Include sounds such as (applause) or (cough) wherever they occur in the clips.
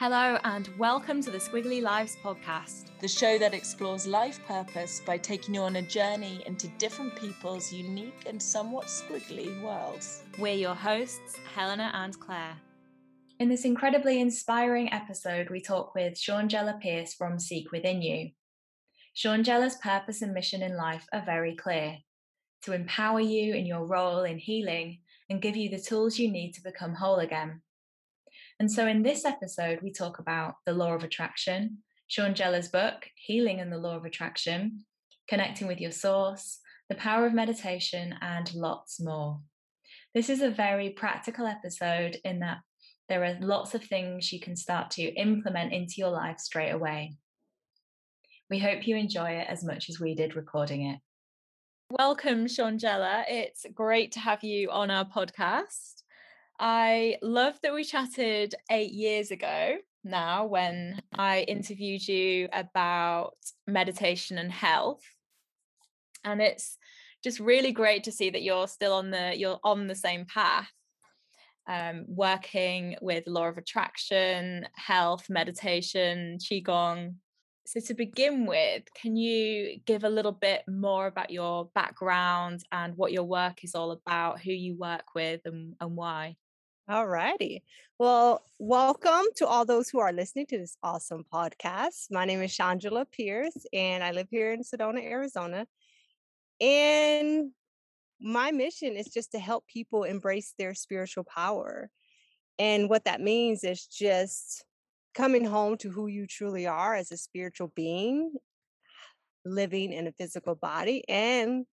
Hello, and welcome to the Squiggly Lives podcast, the show that explores life purpose by taking you on a journey into different people's unique and somewhat squiggly worlds. We're your hosts, Helena and Claire. In this incredibly inspiring episode, we talk with Shaungela Pierce from Seek Within You. Shaungela's purpose and mission in life are very clear to empower you in your role in healing and give you the tools you need to become whole again. And so in this episode, we talk about the law of attraction, Shaungela's book, Healing and the Law of Attraction, connecting with your source, the power of meditation, and lots more. This is a very practical episode in that there are lots of things you can start to implement into your life straight away. We hope you enjoy it as much as we did recording it. Welcome, Shaungela. It's great to have you on our podcast. I love that we chatted eight years ago now when I interviewed you about meditation and health. And it's just really great to see that you're still on the you're on the same path. Um, working with law of attraction, health, meditation, qigong. So to begin with, can you give a little bit more about your background and what your work is all about, who you work with, and, and why? All righty. Well, welcome to all those who are listening to this awesome podcast. My name is Shaungela Pierce, and I live here in Sedona, Arizona. And my mission is just to help people embrace their spiritual power. And what that means is just coming home to who you truly are as a spiritual being, living in a physical body, and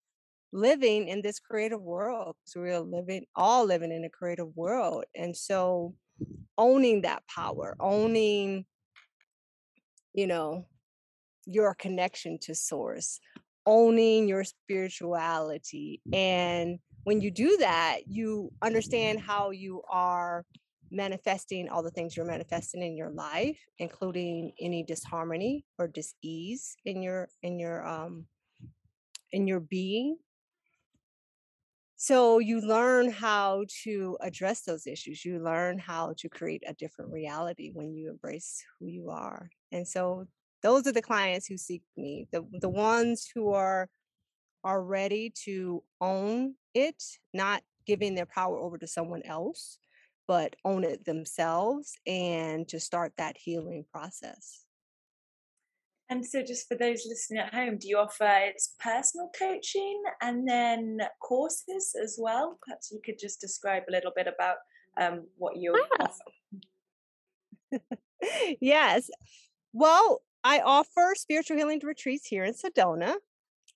living in this creative world because we're living all living in a creative world and so owning that power owning you know your connection to source owning your spirituality and when you do that you understand how you are manifesting all the things you're manifesting in your life including any disharmony or dis-ease in your in your um in your being so you learn how to address those issues. You learn how to create a different reality when you embrace who you are. And so those are the clients who seek me. The the ones who are are ready to own it, not giving their power over to someone else, but own it themselves and to start that healing process. And so, just for those listening at home, do you offer it's personal coaching and then courses as well? Perhaps you could just describe a little bit about um, what you ah. offer. (laughs) yes. Well, I offer spiritual healing retreats here in Sedona.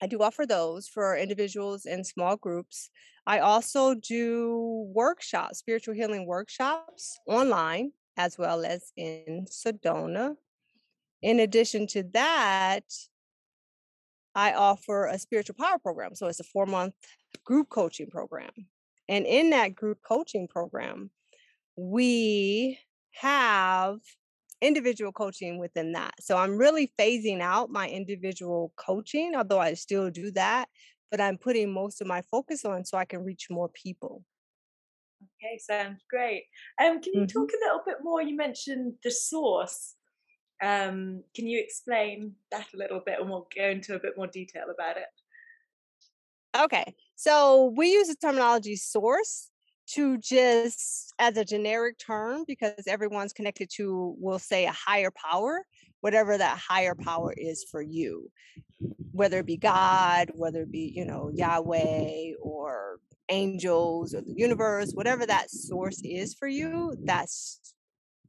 I do offer those for individuals and small groups. I also do workshops, spiritual healing workshops online, as well as in Sedona in addition to that, I offer a spiritual power program. So it's a four month group coaching program. And in that group coaching program, we have individual coaching within that. So I'm really phasing out my individual coaching, although I still do that, but I'm putting most of my focus on so I can reach more people. Okay, sounds great. Um, can you mm-hmm. talk a little bit more? You mentioned the source um, can you explain that a little bit and we'll go into a bit more detail about it? Okay, so we use the terminology source to just as a generic term because everyone's connected to, we'll say, a higher power, whatever that higher power is for you, whether it be God, whether it be, you know, Yahweh or angels or the universe, whatever that source is for you, that's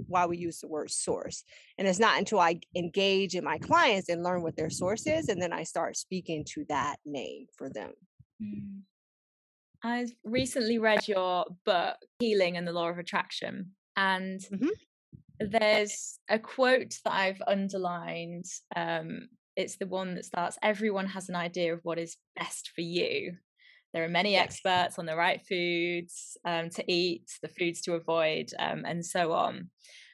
why we use the word source. And it's not until I engage in my clients and learn what their source is, and then I start speaking to that name for them. Mm. I recently read your book, Healing and the Law of Attraction. And mm-hmm. there's a quote that I've underlined. Um, it's the one that starts Everyone has an idea of what is best for you. There are many experts on the right foods um, to eat, the foods to avoid, um, and so on.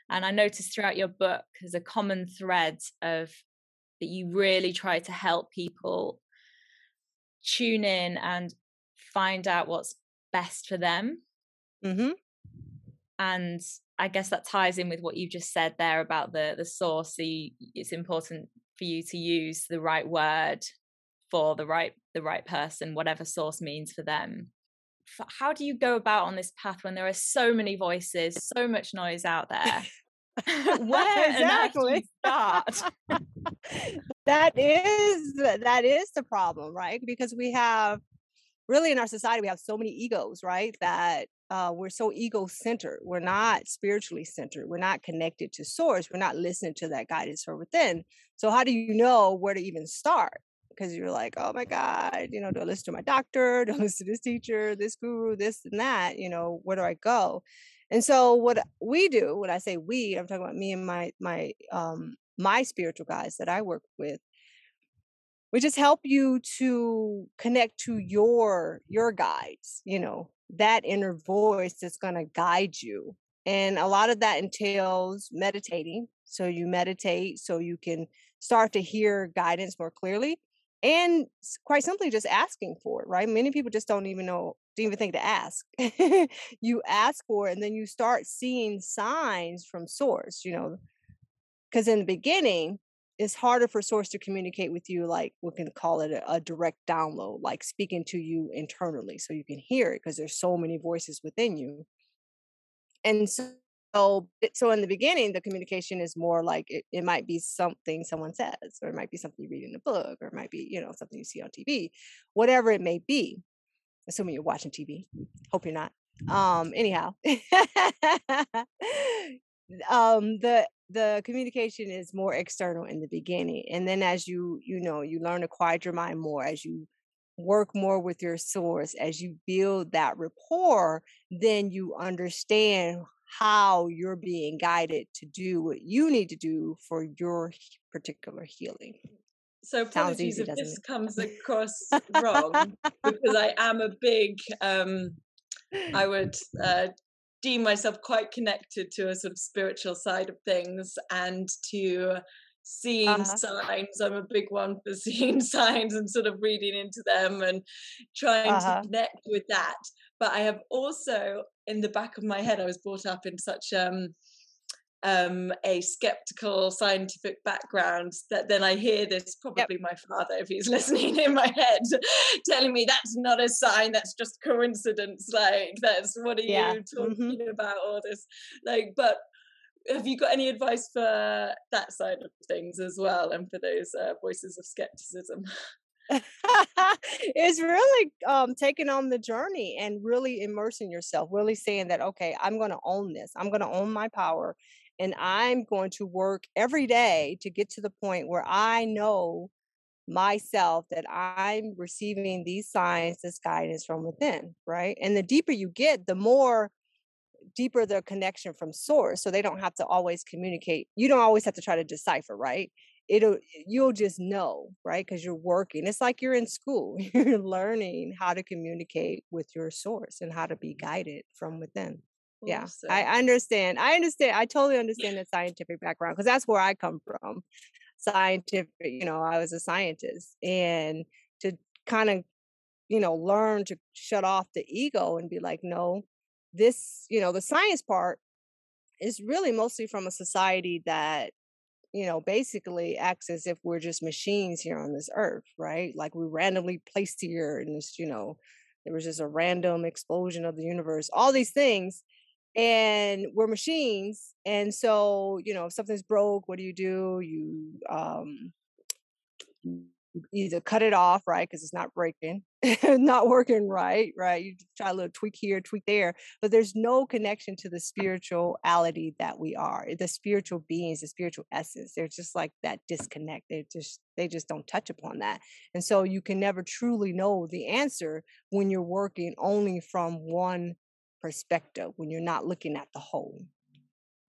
And I noticed throughout your book there's a common thread of that you really try to help people tune in and find out what's best for them. Mm-hmm. And I guess that ties in with what you just said there about the the source. The it's important for you to use the right word for the right the right person, whatever source means for them. How do you go about on this path when there are so many voices, so much noise out there? (laughs) Where exactly start? (laughs) that is that is the problem, right? Because we have really in our society we have so many egos, right? That uh, we're so ego centered. We're not spiritually centered. We're not connected to source. We're not listening to that guidance from within. So how do you know where to even start? Because you're like, oh my God, you know, do I listen to my doctor? (laughs) Do I listen to this teacher, this guru, this and that? You know, where do I go? And so what we do, when I say we, I'm talking about me and my my um my spiritual guides that I work with. We just help you to connect to your your guides, you know, that inner voice that's to guide you. And a lot of that entails meditating. So you meditate so you can start to hear guidance more clearly and quite simply just asking for it, right? Many people just don't even know, don't even think to ask. (laughs) you ask for it and then you start seeing signs from source, you know, because in the beginning, it's harder for source to communicate with you like we can call it a, a, direct download like speaking to you internally so you can hear it because there's so many voices within you and so so in the beginning the communication is more like it, it might be something someone says or it might be something you read in a book or it might be you know something you see on tv whatever it may be assuming you're watching tv hope you're not um anyhow. (laughs) Um the the communication is more external in the beginning and then as you you know you learn to quiet your mind more as you work more with your source as you build that rapport then you understand how you're being guided to do what you need to do for your particular healing so apologies easy, if this it? comes (laughs) across wrong because i am a big um i would uh deem myself quite connected to a sort of spiritual side of things and to seeing uh-huh. signs. I'm a big one for (laughs) seeing signs and sort of reading into them and trying uh-huh. to connect with that. But I have also in the back of my head, I was brought up in such um um, a skeptical scientific background that then I hear this probably yep. my father if he's (laughs) listening in my head telling me that's not a sign that's just coincidence like that's what are yeah. you mm-hmm. talking mm-hmm. about all this like but have you got any advice for that side of things as well and for those uh, voices of skepticism (laughs) (laughs) it's really um, taking on the journey and really immersing yourself, really saying that, okay, I'm going to own this. I'm going to own my power and I'm going to work every day to get to the point where I know myself that I'm receiving these signs, this guidance from within, right? And the deeper you get, the more deeper the connection from source. So they don't have to always communicate. You don't always have to try to decipher, right? It'll you'll just know, right? Because you're working. It's like you're in school. (laughs) You're learning how to communicate with your source and how to be mm-hmm. guided from within yeah I, understand i understand i totally understand the (laughs) scientific background because that's where i come from scientific you know i was a scientist and to kind of you know learn to shut off the ego and be like no this you know the science part is really mostly from a society that you know basically acts as if we're just machines here on this earth right? Like we randomly placed here and this you know there was just a random explosion of the universe all these things and we're machines and so you know if something's broke what do you do? You um either cut it off right because it's not breaking (laughs) not working right right you try a little tweak here tweak there but there's no connection to the spirituality that we are eh, the spiritual beings the spiritual essence they're just like that disconnect they just they just don't touch upon that and so you can never truly know the answer when you're working only from one perspective when you're not looking at the whole.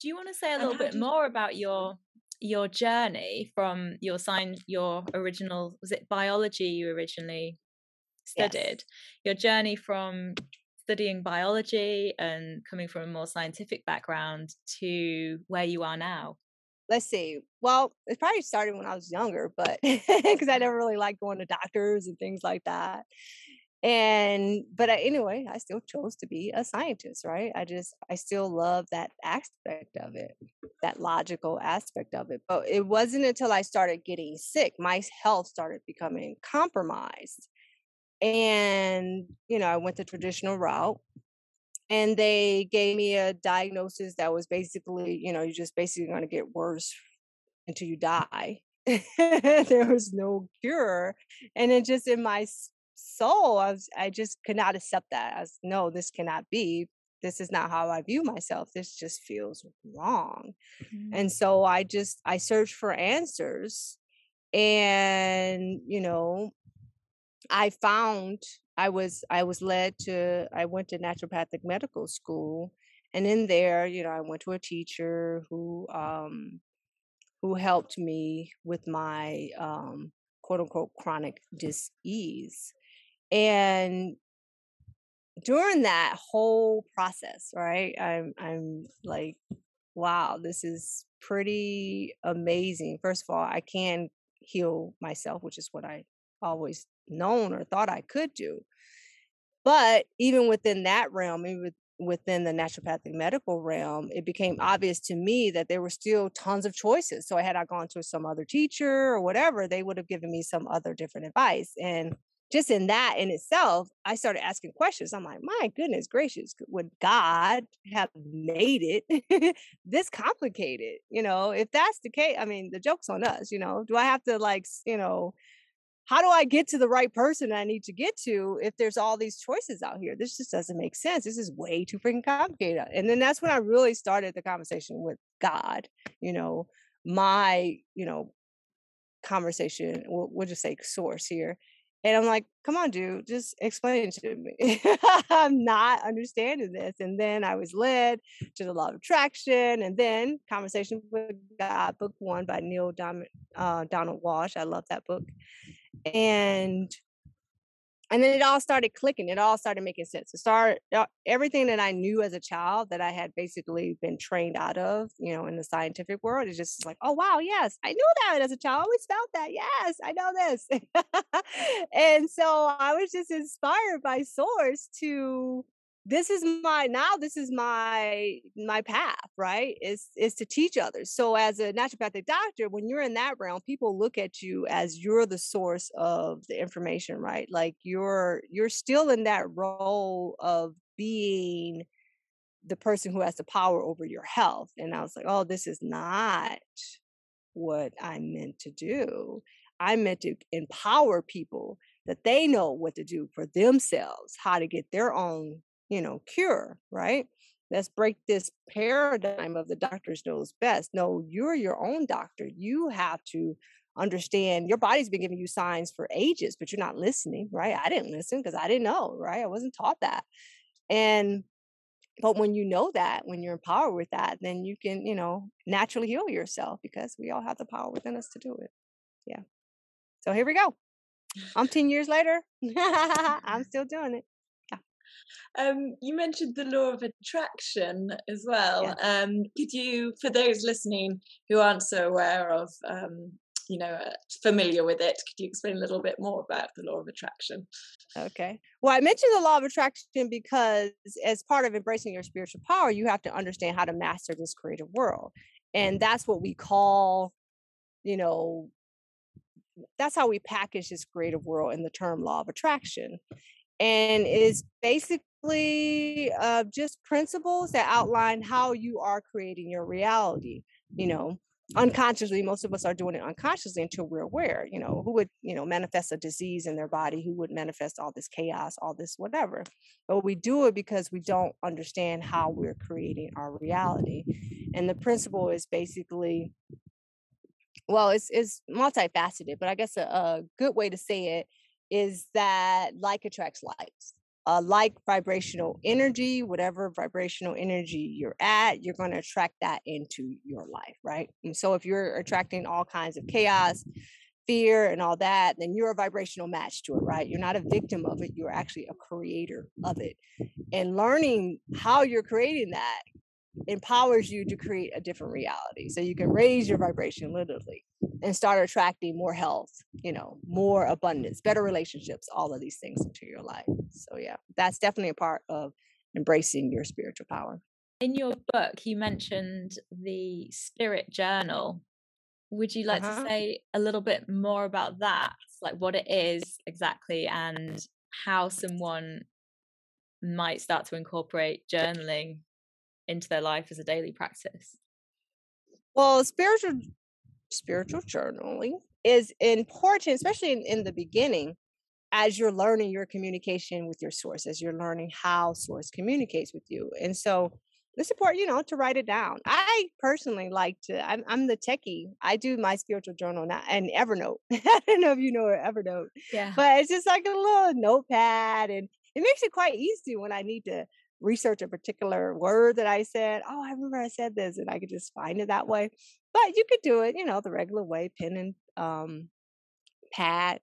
Do you want to say a little bit more about your your journey from your sign your original was it biology you originally studied? Yes. your journey from studying biology and coming from a more scientific background to where you are now? Let's see well it probably started when i was younger but (laughs) because i never really liked going to doctors and things like that and but I, anyway i still chose to be a scientist right? I just i still love that aspect of it that logical aspect of it but it wasn't until i started getting sick my health started becoming compromised. And you know i went the traditional route and they gave me a diagnosis that was basically you know you're just basically going to get worse until you die. (laughs) There was no cure and it just in my soul i was i just could not accept that as no this cannot be this is not how i view myself this just feels wrong mm-hmm. and so i just i searched for answers and you know i found i was i was led to i went to naturopathic medical school and in there you know i went to a teacher who um who helped me with my um, quote unquote chronic disease. And during that whole process, right, I'm I'm like, wow, this is pretty amazing. First of all, I can heal myself, which is what I always known or thought I could do. But even within that realm, even within the naturopathic medical realm, it became obvious to me that there were still tons of choices. So had I gone to some other teacher or whatever, they would have given me some other different advice. And just in that in itself, I started asking questions. I'm like, my goodness gracious, would God have made it (laughs) this complicated? You know, if that's the case, I mean, the joke's on us, you know, do I have to like, you know, how do I get to the right person I need to get to if there's all these choices out here? This just doesn't make sense. This is way too freaking complicated. Uh, and then that's when I really started the conversation with God, you know, my, you know, conversation, we'll, we'll just say source here. And I'm like, come on, dude, just explain it to me. (laughs) I'm not understanding this. And then I was led to the law of attraction and then Conversation with God, book one by Neale Don- uh, Donald Walsch. I love that book and and then it all started clicking it all started making sense it started uh, everything that i knew as a child that i had basically been trained out of you know in the scientific world is just like oh wow yes i knew that as a child I always felt that yes i know this. (laughs) And so i was just inspired by source to this is my now this is my my path right is is to teach others. So as a naturopathic doctor when you're in that realm people look at you as you're the source of the information right? Like you're you're still in that role of being the person who has the power over your health. And i was like oh this is not what i'm meant to do. I'm meant to empower people that they know what to do for themselves how to get their own you know, cure, right? Let's break this paradigm of the doctors knows best. No, you're your own doctor. You have to understand your body's been giving you signs for ages, but you're not listening, right? I didn't listen because I didn't know, right? I wasn't taught that. And but when you know that, when you're empowered with that, then you can, you know, naturally heal yourself because we all have the power within us to do it. Yeah. So here we go. I'm 10 years later. (laughs) I'm still doing it. Um, you mentioned the law of attraction as well. Yeah. Um, could you, for those listening who aren't so aware of, um, you know, uh, familiar with it, could you explain a little bit more about the law of attraction? Okay. Well, I mentioned the law of attraction because as part of embracing your spiritual power, you have to understand how to master this creative world. And that's what we call, you know, that's how we package this creative world in the term law of attraction and is basically uh, just principles that outline how you are creating your reality you know? Unconsciously most of us are doing it unconsciously until we're aware you know? Who would you know manifest a disease in their body? Who would manifest all this chaos all this whatever? But we do it because we don't understand how we're creating our reality and the principle is basically well it's it's multifaceted but i guess a, a good way to say it is that like attracts likes. Uh, like vibrational energy, whatever vibrational energy you're at, you're going to attract that into your life, right? And so if you're attracting all kinds of chaos, fear, and all that, then you're a vibrational match to it, right? You're not a victim of it, you're actually a creator of it. And learning how you're creating that empowers you to create a different reality. So you can raise your vibration literally and start attracting more health you know, more abundance, better relationships, all of these things into your life. So, yeah, that's definitely a part of embracing your spiritual power. In your book, you mentioned the spirit journal. Would you like uh-huh. to say a little bit more about that? Like what it is exactly and how someone might start to incorporate journaling into their life as a daily practice? Well, spiritual spiritual journaling is important, especially in, in the beginning, as you're learning your communication with your source, as you're learning how source communicates with you. And so it's important, you know, to write it down. I personally like to, I'm, I'm the techie. I do my spiritual journal now and Evernote. (laughs) I don't know if you know Evernote. Yeah. But it's just like a little notepad and it makes it quite easy when I need to research a particular word that I said. Oh, I remember I said this, and I could just find it that way. But you could do it, you know, the regular way, pen and um, pad,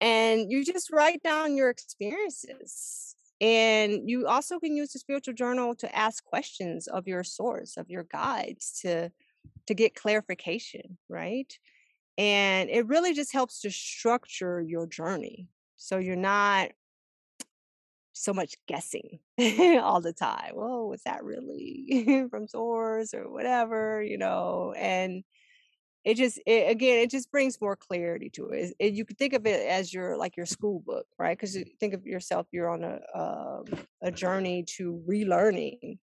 and you just write down your experiences. And you also can use the spiritual journal to ask questions of your source, of your guides, to to get clarification, right? And it really just helps to structure your journey. So you're not so much guessing (laughs) all the time. Well, was that really (laughs) from source or whatever, you know? And it just, it, again, it just brings more clarity to it. it. You could think of it as your like your school book, right? Because think of yourself, you're on a uh, a journey to relearning,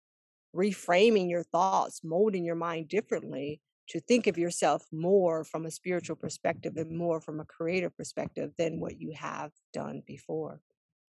reframing your thoughts, molding your mind differently to think of yourself more from a spiritual perspective and more from a creative perspective than what you have done before.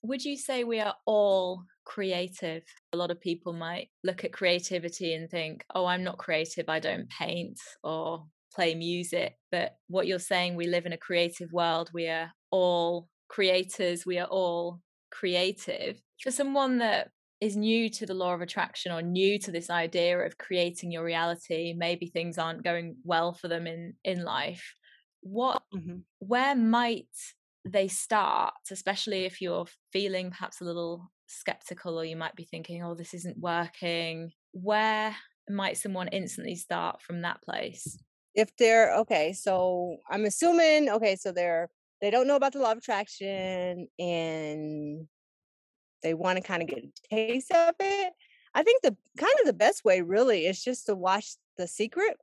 Would you say we are all creative? A lot of people might look at creativity and think, oh, I'm not creative, I don't paint or play music. But what you're saying, we live in a creative world. We are all creators, we are all creative. For someone that is new to the law of attraction or new to this idea of creating your reality, maybe things aren't going well for them in in life. What mm-hmm. where might they start, especially if you're feeling perhaps a little skeptical or you might be thinking, oh, this isn't working, where might someone instantly start from that place? If they're okay, so I'm assuming, okay, so they're they don't know about the law of attraction and they want to kind of get a taste of it. I think the kind of the best way really is just to watch The Secret.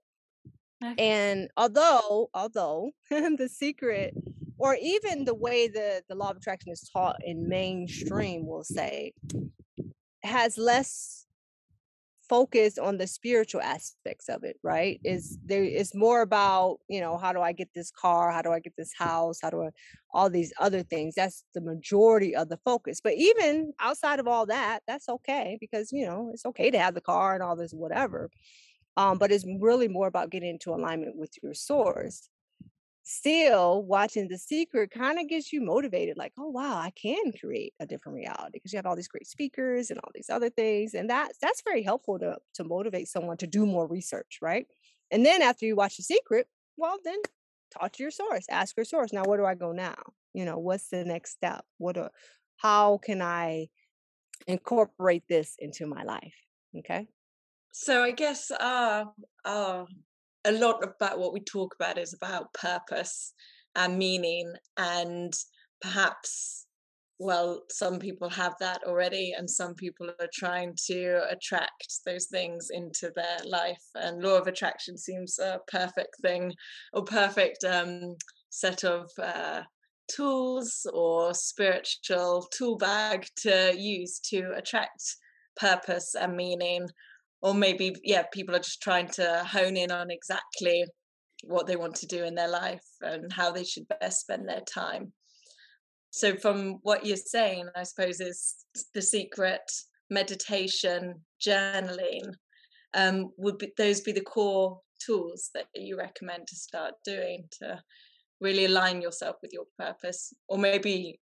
Okay. And although, although (laughs) The Secret or even the way the, the law of attraction is taught in mainstream, we'll say, has less focus on the spiritual aspects of it, right? Is there is more about, you know, how do I get this car? How do I get this house? How do I all these other things? That's the majority of the focus. But even outside of all that, that's okay because, you know, it's okay to have the car and all this whatever. Um, but it's really more about getting into alignment with your source still watching the secret kind of gets you motivated like oh wow i can create a different reality because you have all these great speakers and all these other things and that's that's very helpful to to motivate someone to do more research right? And then after you watch the secret well then talk to your source ask your source now where do i go now? You know what's the next step? What do, how can i incorporate this into my life? Okay? So i guess uh uh a lot about what we talk about is about purpose and meaning and perhaps well some people have that already and some people are trying to attract those things into their life and law of attraction seems a perfect thing or perfect um, set of uh, tools or spiritual tool bag to use to attract purpose and meaning or maybe yeah people are just trying to hone in on exactly what they want to do in their life and how they should best spend their time. So from what you're saying i suppose is the secret meditation journaling um, would be, those be the core tools that you recommend to start doing to really align yourself with your purpose? Or maybe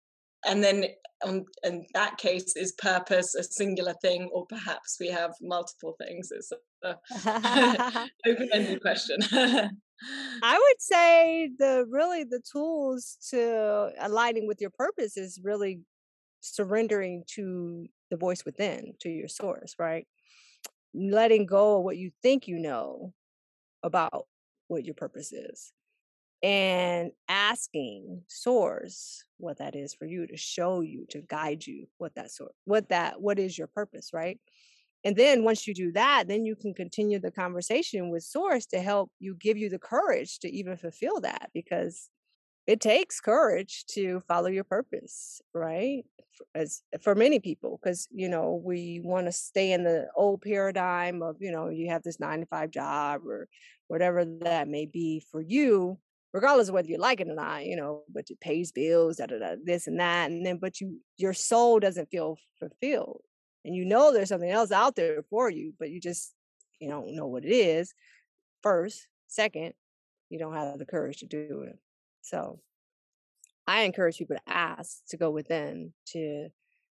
and then um, in that case is purpose a singular thing or perhaps we have multiple things? It's a (laughs) open-ended question. (laughs) I would say the really the tools to aligning with your purpose is really surrendering to the voice within to your source right? Letting go of what you think you know about what your purpose is and asking source what that is for you to show you to guide you what that sort what that what is your purpose right? And then once you do that then you can continue the conversation with source to help you give you the courage to even fulfill that because it takes courage to follow your purpose right? As for many people because you know we want to stay in the old paradigm of you know you have this nine to five job or whatever that may be for you regardless of whether you like it or not you know but it pays bills da, da, da, this and that and then but you your soul doesn't feel fulfilled and you know there's something else out there for you but you just you don't know what it is first. Second you don't have the courage to do it. So I encourage people to ask, to go within, to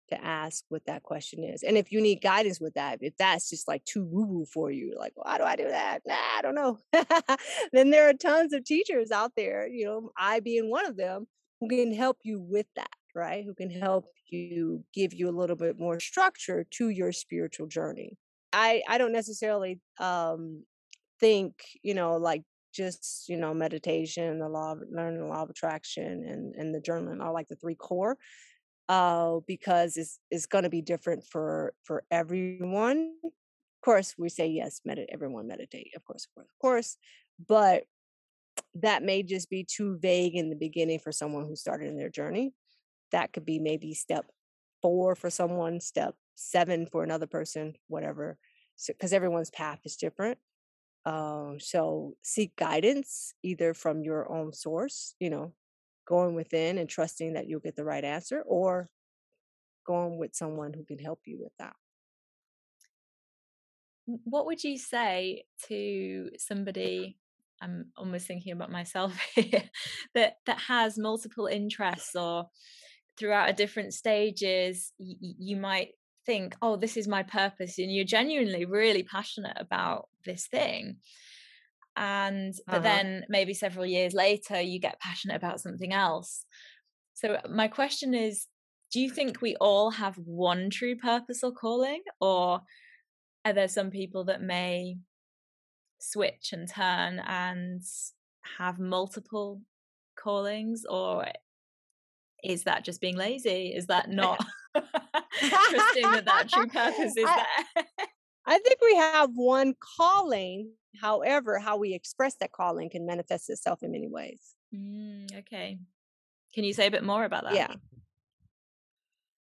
to ask what that question is. And if you need guidance with that, if that's just like too woo woo for you, like, well, how do I do that? Nah, I don't know. (laughs) then there are tons of teachers out there, you know, I being one of them, who can help you with that, right? Who can help you give you a little bit more structure to your spiritual journey. I I don't necessarily um think, you know, like just you know meditation the law of learning the law of attraction and and the journaling are like the three core uh because it's it's going to be different for for everyone. Of course we say yes meditate everyone meditate of course of course of course but that may just be too vague in the beginning for someone who started in their journey. That could be maybe step four for someone step seven for another person whatever because so, everyone's path is different. Um, so seek guidance either from your own source, you know, going within and trusting that you'll get the right answer, or going with someone who can help you with that. What would you say to somebody? I'm almost thinking about myself (laughs) here that that has multiple interests or throughout a different stages you might think, oh, this is my purpose, and you're genuinely really passionate about this thing. And but uh-huh. then maybe several years later, you get passionate about something else. So my question is, do you think we all have one true purpose or calling, or are there some people that may switch and turn and have multiple callings, or is that just being lazy? Is that not (laughs) trusting that that true (laughs) purpose is I, there? (laughs) I think we have one calling. However, how we express that calling can manifest itself in many ways. Mm, okay. Can you say a bit more about that? Yeah.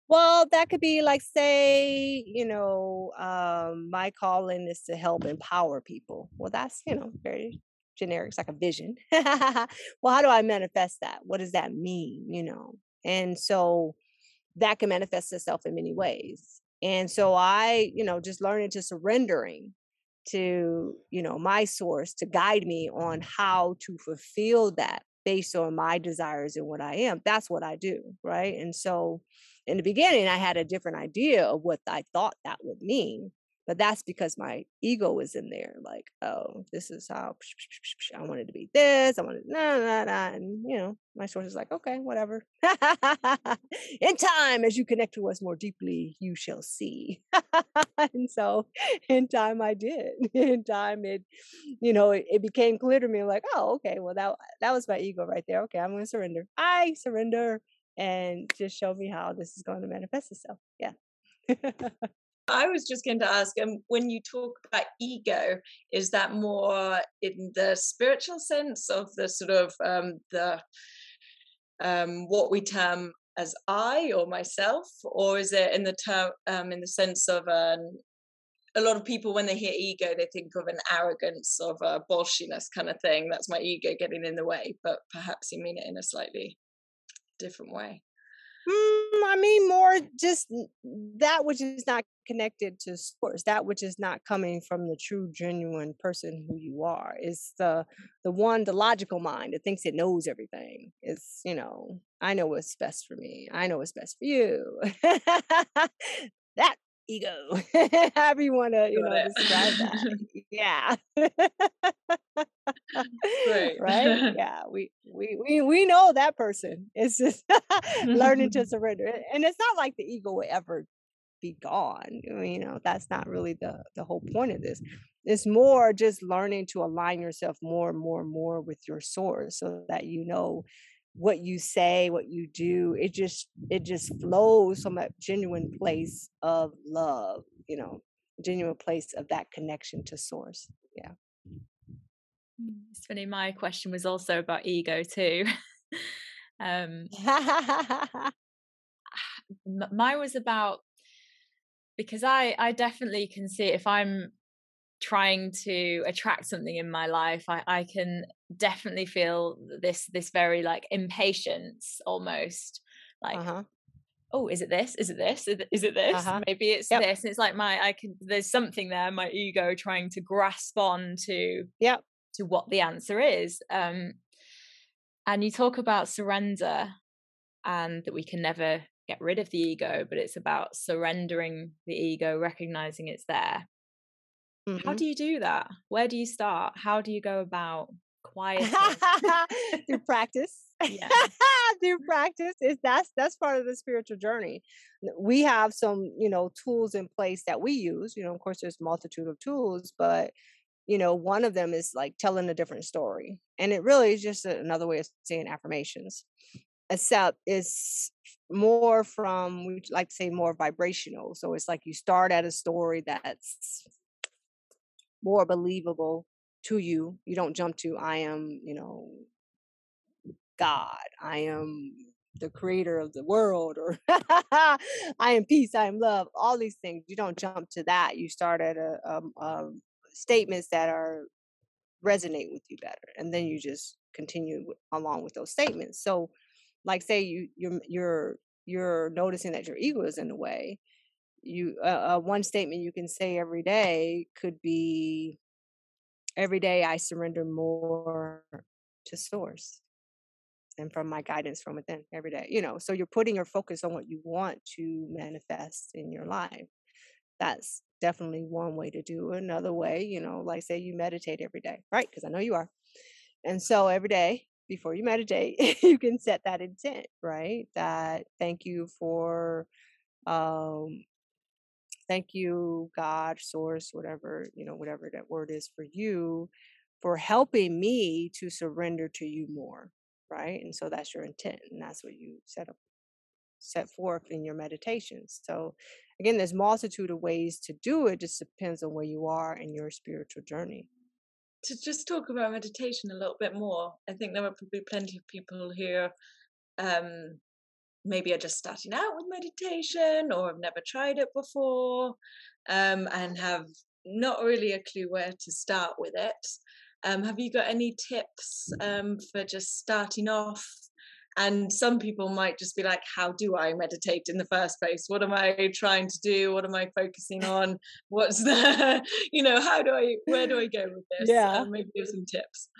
Well, that could be like, say, you know, um, my calling is to help empower people. Well, that's, you know, very generic. It's like a vision. (laughs) well, how do I manifest that? What does that mean? You know, and so that can manifest itself in many ways. And so I, you know, just learning to surrendering to, you know, my source to guide me on mm-hmm. how to fulfill that based on my desires and what I am. That's what I do. Right. And so in the beginning, I had a different idea of what I thought that would mean but that's because my ego was in there like oh this is how i wanted to be this i wanted nah nah nah and you know my source is like okay whatever. (laughs) In time as you connect to us more deeply you shall see. (laughs) And so in time i did. (laughs) In time it you know it, it became clear to me like oh okay well that that was my ego right there. Okay i'm going to surrender. I surrender and just show me how this is going to manifest itself. Yeah I was just going to ask, um, when you talk about ego, is that more in the spiritual sense of the sort of um, the um, what we term as I or myself, or is it in the term um, in the sense of um, a lot of people when they hear ego, they think of an arrogance of a bolshiness kind of thing. That's my ego getting in the way, but perhaps you mean it in a slightly different way. Mm, I mean, more just that which is not connected to source, that which is not coming from the true, genuine person who you are. Is the the one, the logical mind that thinks it knows everything. Is you know, I know what's best for me. I know what's best for you. (laughs) that ego. (laughs) However you want to, you know, describe that. (laughs) (laughs) yeah. right. right. Yeah. We we we we know that person. It's just learning to surrender, and it's not like the ego will ever be gone. You know, that's not really the the whole point of this. it's more just learning to align yourself more and more and more with your source so that you know what you say what you do it just it just flows from a genuine place of love you know genuine place of that connection to source yeah. Mm, it's funny my question was also about ego too. (laughs) Um (laughs) mine was about because i i definitely can see if i'm trying to attract something in my life i i can definitely feel this this very like impatience almost like uh-huh. oh is it this is it this is it this uh-huh. maybe it's yep. this and it's like my i can there's something there my ego trying to grasp on to yeah to what the answer is um and you talk about surrender and that we can never get rid of the ego but it's about surrendering the ego recognizing it's there Mm-hmm. How do you do that? Where do you start? How do you go about quiet (laughs) through practice? (laughs) Yeah. (laughs) through practice is that's that's part of the spiritual journey. We have some, you know, tools in place that we use. You know, of course, there's multitude of tools, but you know, one of them is like telling a different story, and it really is just another way of saying affirmations. Except it's more from we like to say more vibrational. So it's like you start at a story that's more believable to you. You don't jump to, I am, you know, God, I am the creator of the world, or (laughs) I am peace, I am love, all these things. You don't jump to that. You start at a, um, um, statements that are resonate with you better, and then you just continue along with those statements. So, like, say you you're you're you're noticing that your ego is in the way you uh, uh, one statement you can say every day could be every day i surrender more to source and from my guidance from within every day you know so you're putting your focus on what you want to manifest in your life. That's definitely one way to do it another way you know like say you meditate every day right? Because i know you are. And so every day before you meditate (laughs) you can set that intent right? That thank you for um thank you god source whatever you know whatever that word is for you for helping me to surrender to you more right? And so that's your intent and that's what you set up set forth in your meditations. So again there's multitude of ways to do it it just depends on where you are in your spiritual journey. To just talk about meditation a little bit more i think there are probably plenty of people here um maybe are just starting out with meditation or have never tried it before um, and have not really a clue where to start with it. Um, have you got any tips um, for just starting off? And some people might just be like, How do I meditate in the first place? What am I trying to do? What am I focusing on? What's the, (laughs) you know, how do I, where do I go with this? Yeah. Um, maybe give some tips.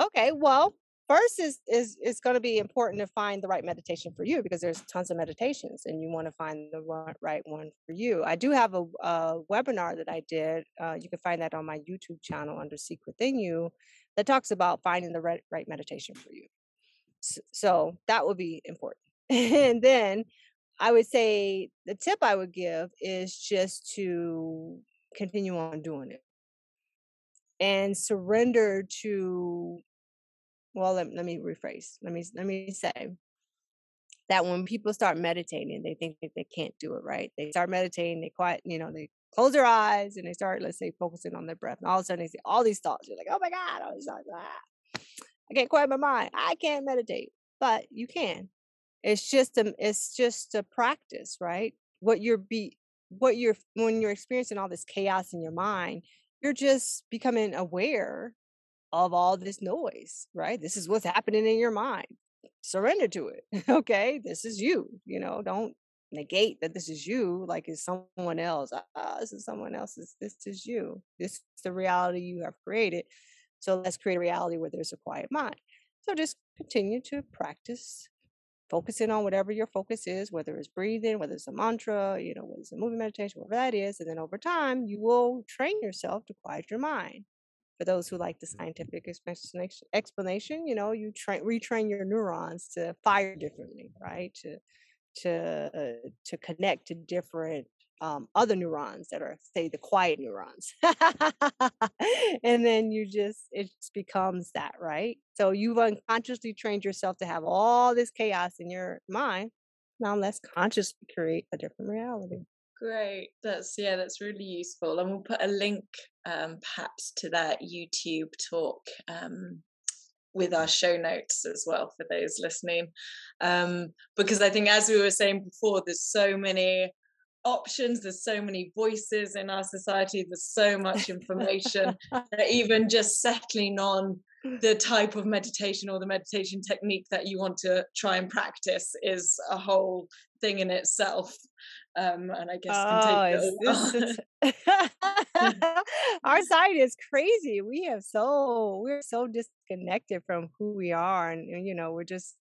Okay. Well, first is is it's going to be important to find the right meditation for you because there's tons of meditations and you want to find the right one for you. I do have a, a webinar that i did uh, you can find that on my youtube channel under seek within you that talks about finding the right, right meditation for you. So, so that would be important. (laughs) And then i would say the tip i would give is just to continue on doing it and surrender to well let, let me rephrase let me let me say that when people start meditating they think that they can't do it right? They start meditating they quiet you know they close their eyes and they start let's say focusing on their breath and all of a sudden they see all these thoughts you're like oh my god all these thoughts, ah. i can't quiet my mind i can't meditate. But you can. It's just a it's just a practice right? What you're be what you're when you're experiencing all this chaos in your mind you're just becoming aware of all this noise, right? This is what's happening in your mind. Surrender to it. (laughs) okay, this is you. You know, don't negate that this is you like it's someone else. Ah, this is someone else's. This is you. This is the reality you have created. So let's create a reality where there's a quiet mind. So just continue to practice focusing on whatever your focus is, whether it's breathing, whether it's a mantra, you know, whether it's a moving meditation, whatever that is. And then over time, you will train yourself to quiet your mind for those who like the scientific explanation, explanation you know, you train retrain your neurons to fire differently, right? To to uh, to connect to different um, other neurons that are say the quiet neurons. (laughs) And then you just it just becomes that right? So you've unconsciously trained yourself to have all this chaos in your mind. Now let's consciously create a different reality great that's yeah that's really useful and we'll put a link um, perhaps to that youtube talk um, with our show notes as well for those listening um, because i think as we were saying before there's so many options. There's so many voices in our society. There's so much information (laughs) that even just settling on the type of meditation or the meditation technique that you want to try and practice is a whole thing in itself. Um, and i guess oh, (laughs) (laughs) our side is crazy. We have so we're so disconnected from who we are and you know we're just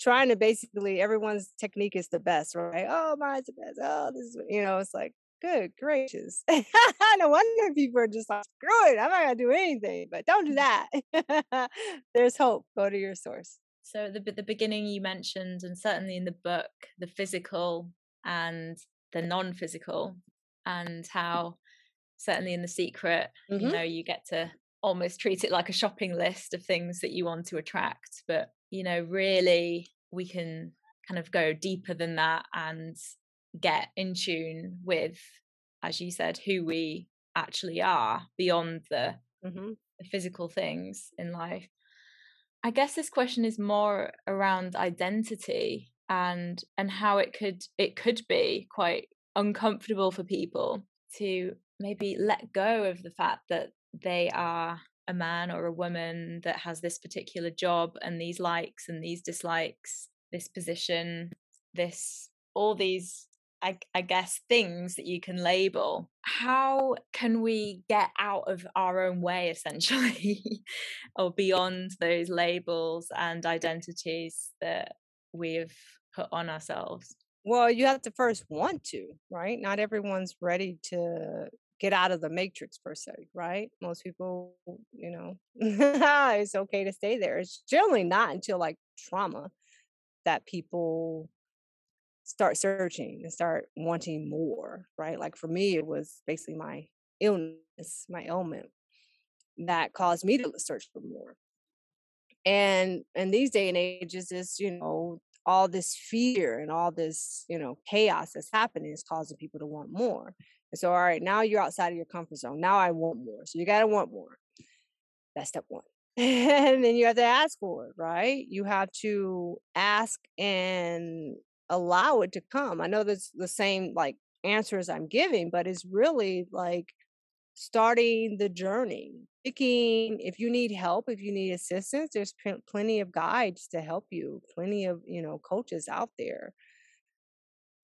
trying to basically everyone's technique is the best, right? Oh, mine's the best. Oh, this is you know, it's like good gracious. (laughs) no wonder people are just like, screw it, I'm not gonna do anything. But don't do mm. that. (laughs) There's hope. Go to your source. So at the the beginning you mentioned, and certainly in the book, the physical and the non-physical, and how certainly in the secret, mm-hmm. you know, you get to almost treat it like a shopping list of things that you want to attract. But you know, really we can kind of go deeper than that and get in tune with, as you said, who we actually are beyond the, mm-hmm. the physical things in life. I guess this question is more around identity and and how it could it could be quite uncomfortable for people to maybe let go of the fact that they are a man or a woman that has this particular job and these likes and these dislikes, this position, this, all these, I, I guess, things that you can label. How can we get out of our own way, essentially, (laughs) or beyond those labels and identities that we've put on ourselves? Well, you have to first want to, right? Not everyone's ready to get out of the matrix per se, right? Most people, you know, (laughs) it's okay to stay there. It's generally not until like trauma that people start searching and start wanting more, right? Like for me, it was basically my illness, my ailment that caused me to search for more. And in these day and ages is, you know, all this fear and all this, you know, chaos that's happening is causing people to want more. And so, all right, now you're outside of your comfort zone. Now I want more. So you got to want more. That's step one. (laughs) and then you have to ask for it, right? You have to ask and allow it to come. I know that's the same like answers I'm giving, but it's really like starting the journey. Picking if you need help, if you need assistance, there's plenty of guides to help you, plenty of, you know, coaches out there.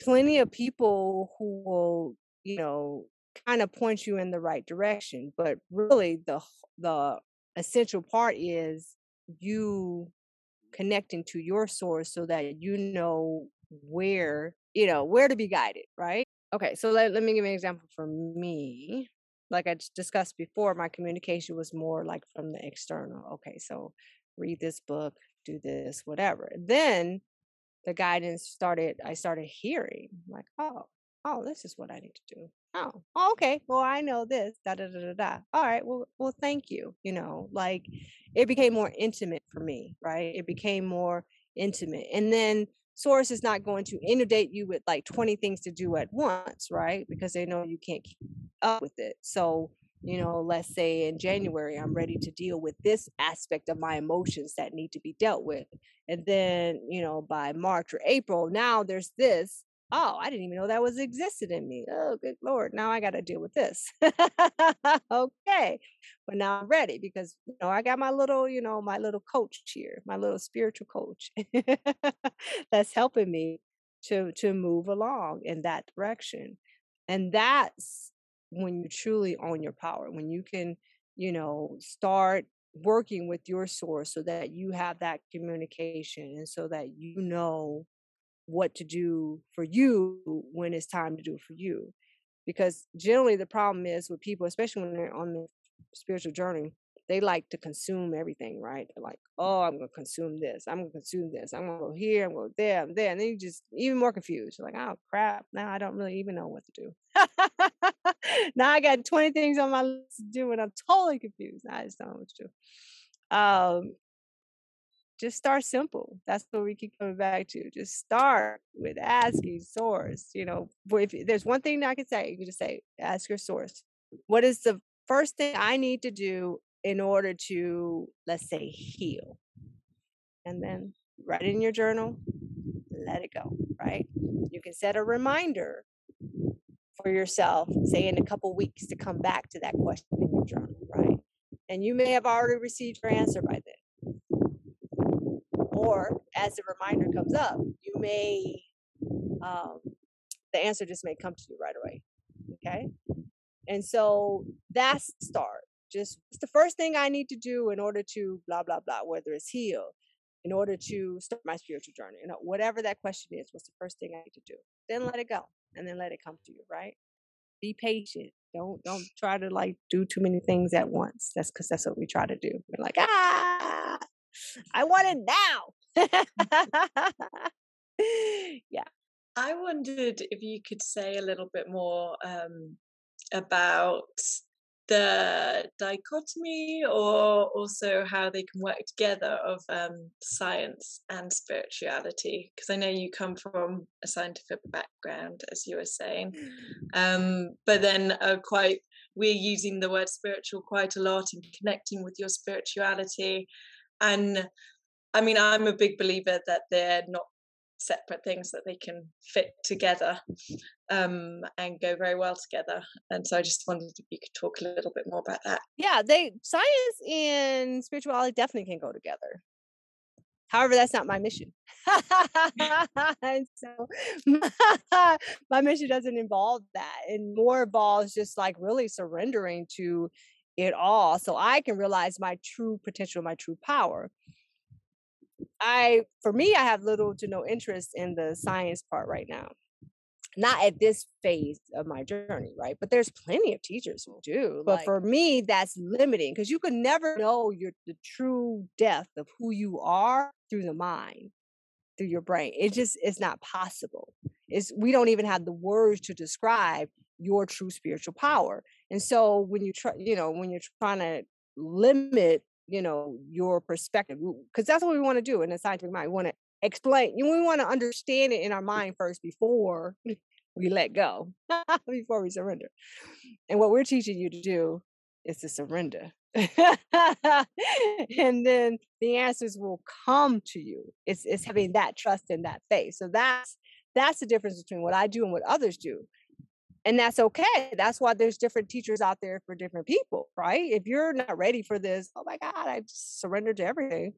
Plenty of people who will you know kind of points you in the right direction but really the the essential part is you connecting to your source so that you know where you know where to be guided right? Okay so let, let me give an example for me. Like i discussed before my communication was more like from the external okay so read this book do this whatever. Then the guidance started i started hearing like oh oh, this is what I need to do. Oh, oh, okay. Well, I know this. Da da da da da. All right. Well, well, thank you. You know, like it became more intimate for me, right? It became more intimate, and then source is not going to inundate you with like 20 things to do at once right because they know you can't keep up with it so you know let's say in january i'm ready to deal with this aspect of my emotions that need to be dealt with and then you know by march or april now there's this oh, I didn't even know that was existed in me. Oh, good Lord. Now I got to deal with this. (laughs) okay. But now I'm ready because, you know, I got my little, you know, my little coach here, my little spiritual coach (laughs) that's helping me to, to move along in that direction. And that's when you truly own your power, when you can, you know, start working with your source so that you have that communication and so that you know what to do for you when it's time to do it for you. Because generally, the problem is with people, especially when they're on the spiritual journey, they like to consume everything, right? They're like, oh, I'm gonna consume this, I'm gonna consume this, I'm gonna go here, I'm gonna go there, I'm there, and then you just even more confused. You're like, oh crap, now I don't really even know what to do. (laughs) now I got 20 things on my list to do, and I'm totally confused. Now I just don't know what to do. Um, just start simple. That's what we keep coming back to. Just start with asking source. You know, if there's one thing I can say, you can just say, ask your source. What is the first thing I need to do in order to, let's say, heal? And then write in your journal, let it go, right? You can set a reminder for yourself, say in a couple weeks, to come back to that question in your journal, right? And you may have already received your answer by then or as the reminder comes up, you may, um, the answer just may come to you right away. Okay. And so that's the start. Just it's the first thing I need to do in order to blah, blah, blah, whether it's heal, in order to start my spiritual journey. You know, whatever that question is, what's the first thing I need to do? Then let it go and then let it come to you, right? Be patient. Don't don't try to like do too many things at once. That's because that's what we try to do. We're like, ah, I want it now. (laughs) (laughs) yeah. I wondered if you could say a little bit more um, about the dichotomy or also how they can work together of um, science and spirituality because i know you come from a scientific background as you were saying um, but then uh, quite we're using the word spiritual quite a lot in connecting with your spirituality and I mean, I'm a big believer that they're not separate things that they can fit together um, and go very well together. And so I just wondered if you could talk a little bit more about that. Yeah, they science and spirituality definitely can go together. However, that's not my mission. (laughs) so (laughs) my mission doesn't involve that. And more involves just like really surrendering to it all so I can realize my true potential, my true power. I, for me, I have little to no interest in the science part right now. Not at this phase of my journey, right? But there's plenty of teachers who do. But like, for me, that's limiting because you can never know your the true depth of who you are through the mind, through your brain. It just it's not possible. It's we don't even have the words to describe your true spiritual power. And so when you try, you know, when you're trying to limit you know your perspective because that's what we want to do in the scientific mind we want to explain we want to understand it in our mm. mind first before (laughs) we let go (laughs) before we surrender. And what we're teaching you to do is to surrender. (laughs) And then the answers will come to you. It's it's having that trust in that faith. So that's that's the difference between what i do and what others do and that's okay that's why there's different teachers out there for different people right? If you're not ready for this oh my god i surrendered to everything.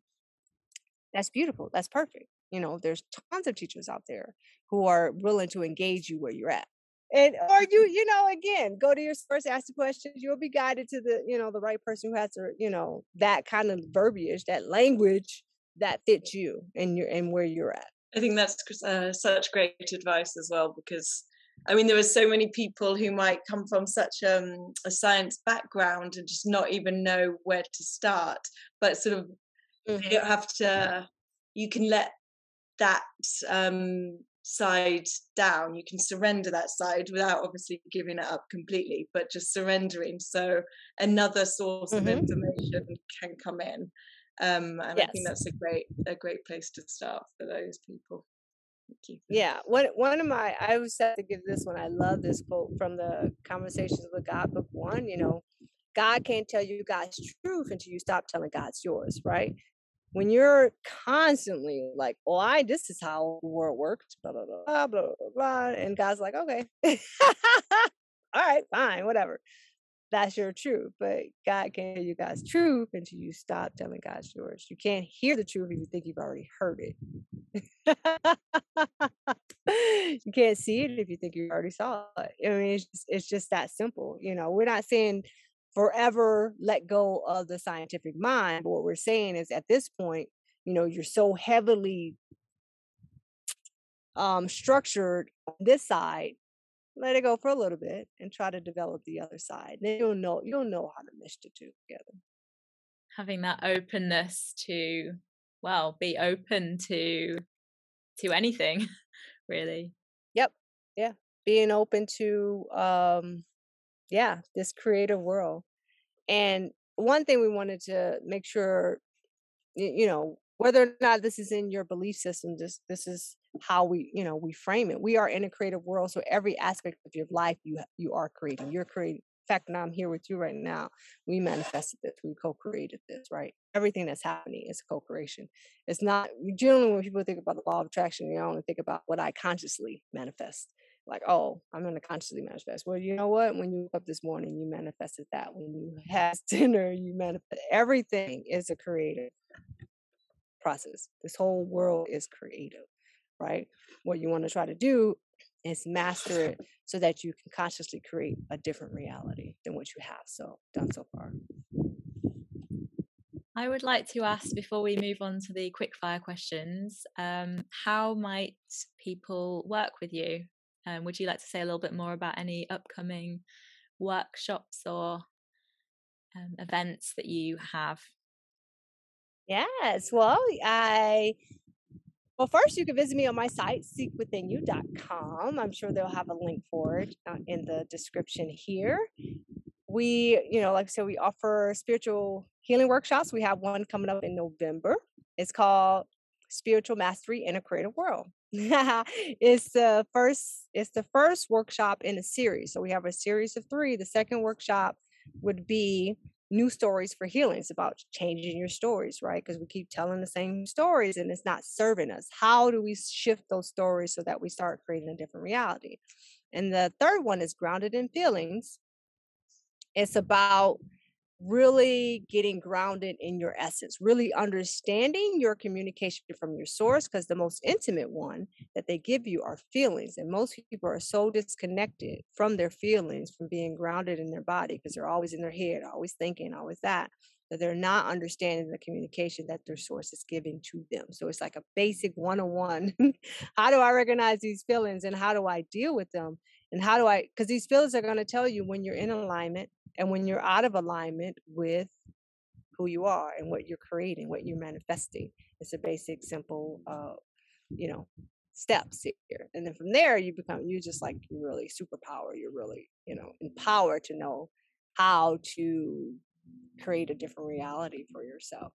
That's beautiful that's perfect you know there's tons of teachers out there who are willing to engage you where you're at. And or you you know again go to your source ask the questions you'll be guided to the you know the right person who has to you know that kind of verbiage that language that fits you and your and where you're at. I think that's uh, such great advice as well because I mean, there are so many people who might come from such um, a science background and just not even know where to start. But sort of, mm-hmm. you don't have to. You can let that um, side down. You can surrender that side without obviously giving it up completely, but just surrendering. So another source mm-hmm. of information can come in. Um, and yes. I think that's a great a great place to start for those people. Yeah, one one of my I always have to give this one. I love this quote from the Conversations with God book one. You know, God can't tell you God's truth until you stop telling God's yours, right? When you're constantly like, "Oh, I this is how the world works," blah blah blah blah blah, blah and God's like, "Okay, (laughs) all right, fine, whatever." That's your truth. But God can't tell you God's truth until you stop telling God's yours. You can't hear the truth if you think you've already heard it. (laughs) you can't see it if you think you already saw it. I mean, it's just, it's just that simple. You know, we're not saying forever let go of the scientific mind. But what we're saying is at this point, you know, you're so heavily um structured on this side let it go for a little bit and try to develop the other side. Then you'll know you'll know how to mesh the two together. having that openness to well be open to to anything (laughs) really yep yeah being open to um yeah this creative world and one thing we wanted to make sure you know whether or not this is in your belief system this this is how we you know we frame it we are in a creative world so every aspect of your life you you are creating you're creating in fact now I'm here with you right now, we manifested this, we co-created this, right? Everything that's happening is co-creation. It's not generally when people think about the law of attraction, they only think about what I consciously manifest. Like, oh, I'm gonna consciously manifest. Well, you know what? When you woke up this morning, you manifested that. When you had (laughs) dinner, you manifest. Everything is a creative process. This whole world is creative, right? What you want to try to do is master it so that you can consciously create a different reality than what you have so done so far. I would like to ask before we move on to the quick fire questions, um, how might people work with you? Um, would you like to say a little bit more about any upcoming workshops or um, events that you have? Yes, well, I well, first, you can visit me on my site, seekwithinyou.com. I'm sure they'll have a link for it uh, in the description here. We, you know, like I said, we offer spiritual healing workshops. We have one coming up in November. It's called Spiritual Mastery in a Creative World. (laughs) it's the first it's the first workshop in a series. So we have a series of 3. The second workshop would be new stories for healing. It's about changing your stories, right? Because we keep telling the same stories and it's not serving us. How do we shift those stories so that we start creating a different reality? And the third one is grounded in feelings. It's about really getting grounded in your essence, really understanding your communication from your source, because the most intimate one that they give you are feelings. And most people are so disconnected from their feelings, from being grounded in their body, because they're always in their head, always thinking, always that, that they're not understanding the communication that their source is giving to them. So it's like a basic one on one. How do I recognize these feelings and how do I deal with them? And how do I, because these feelings are going to tell you when you're in alignment and when you're out of alignment with who you are and what you're creating, what you're manifesting. It's a basic, simple, uh, you know, steps here. And then from there, you become, you just like, you're really superpower. You're really, you know, empowered to know how to create a different reality for yourself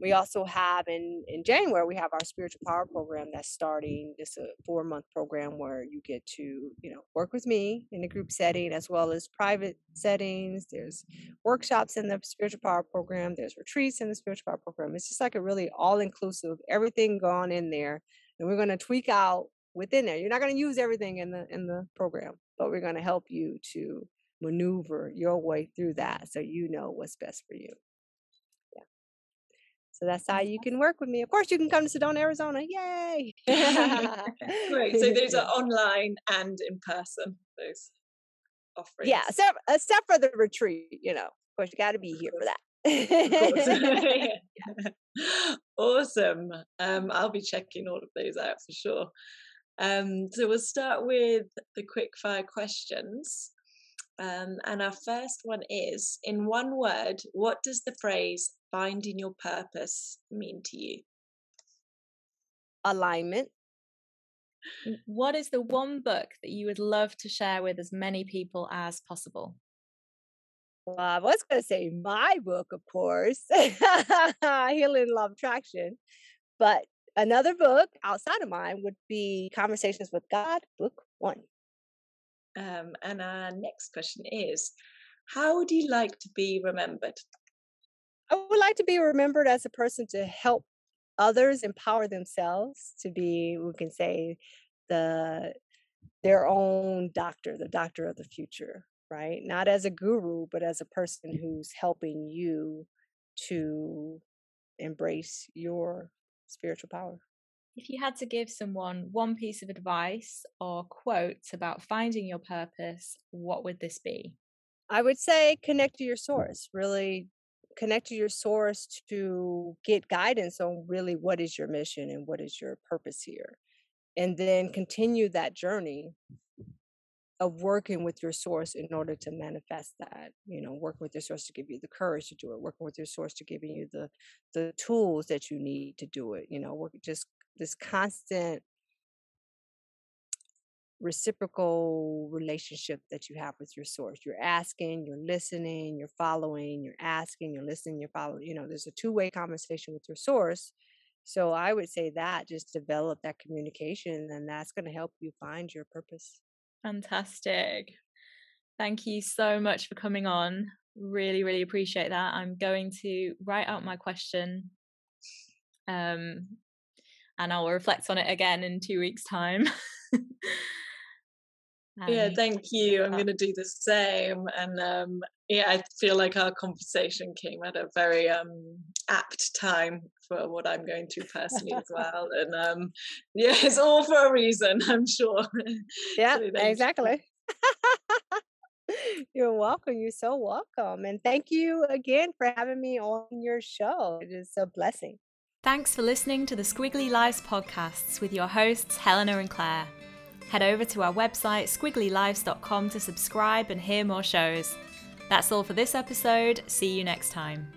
we also have in in january we have our spiritual power program that's starting. This a four month program where you get to you know work with me in a group setting as well as private settings. There's workshops in the spiritual power program. There's retreats in the spiritual power program. It's just like a really all inclusive everything gone in there and we're going to tweak out within there. You're not going to use everything in the in the program but we're going to help you to maneuver your way through that so you know what's best for you so that's how you can work with me. Of course, you can come to Sedona, Arizona. Yay! (laughs) Great. So those are (laughs) online and in person. Those offerings. Yeah, except, except for the retreat. You know, of course, you got to be here for that. (laughs) awesome. Um, I'll be checking all of those out for sure. Um, so we'll start with the quick fire questions. Um, and our first one is in one word, what does the phrase finding your purpose mean to you? Alignment. What is the one book that you would love to share with as many people as possible? Well, I was going to say my book, of course, (laughs) Healing Love Attraction. But another book outside of mine would be Conversations with God, Book One. Um, and our next question is How would you like to be remembered? I would like to be remembered as a person to help others empower themselves to be, we can say, the their own doctor, the doctor of the future, right? Not as a guru, but as a person who's helping you to embrace your spiritual power. If you had to give someone one piece of advice or quotes about finding your purpose, what would this be? I would say connect to your source. Really connect to your source to get guidance on really what is your mission and what is your purpose here and then continue that journey of working with your source in order to manifest that you know working with your source to give you the courage to do it working with your source to giving you the the tools that you need to do it you know work just this constant reciprocal relationship that you have with your source you're asking you're listening you're following you're asking you're listening you're following you know there's a two-way conversation with your source so i would say that just develop that communication and that's going to help you find your purpose Fantastic. Thank you so much for coming on. Really, really appreciate that. I'm going to write out my question um, and I'll reflect on it again in two weeks' time. (laughs) yeah, thank you. I'm going to do the same. And um, yeah, I feel like our conversation came at a very um, apt time for what I'm going through personally as (laughs) well. And um, yeah, it's all for a reason, I'm sure. (laughs) Yeah, so exactly. (laughs) You're welcome. You're so welcome. And thank you again for having me on your show. It is a blessing. Thanks for listening to the Squiggly Lives podcasts with your hosts, Helena and Claire. Head over to our website, squigglylives.com, to subscribe and hear more shows. That's all for this episode. See you next time.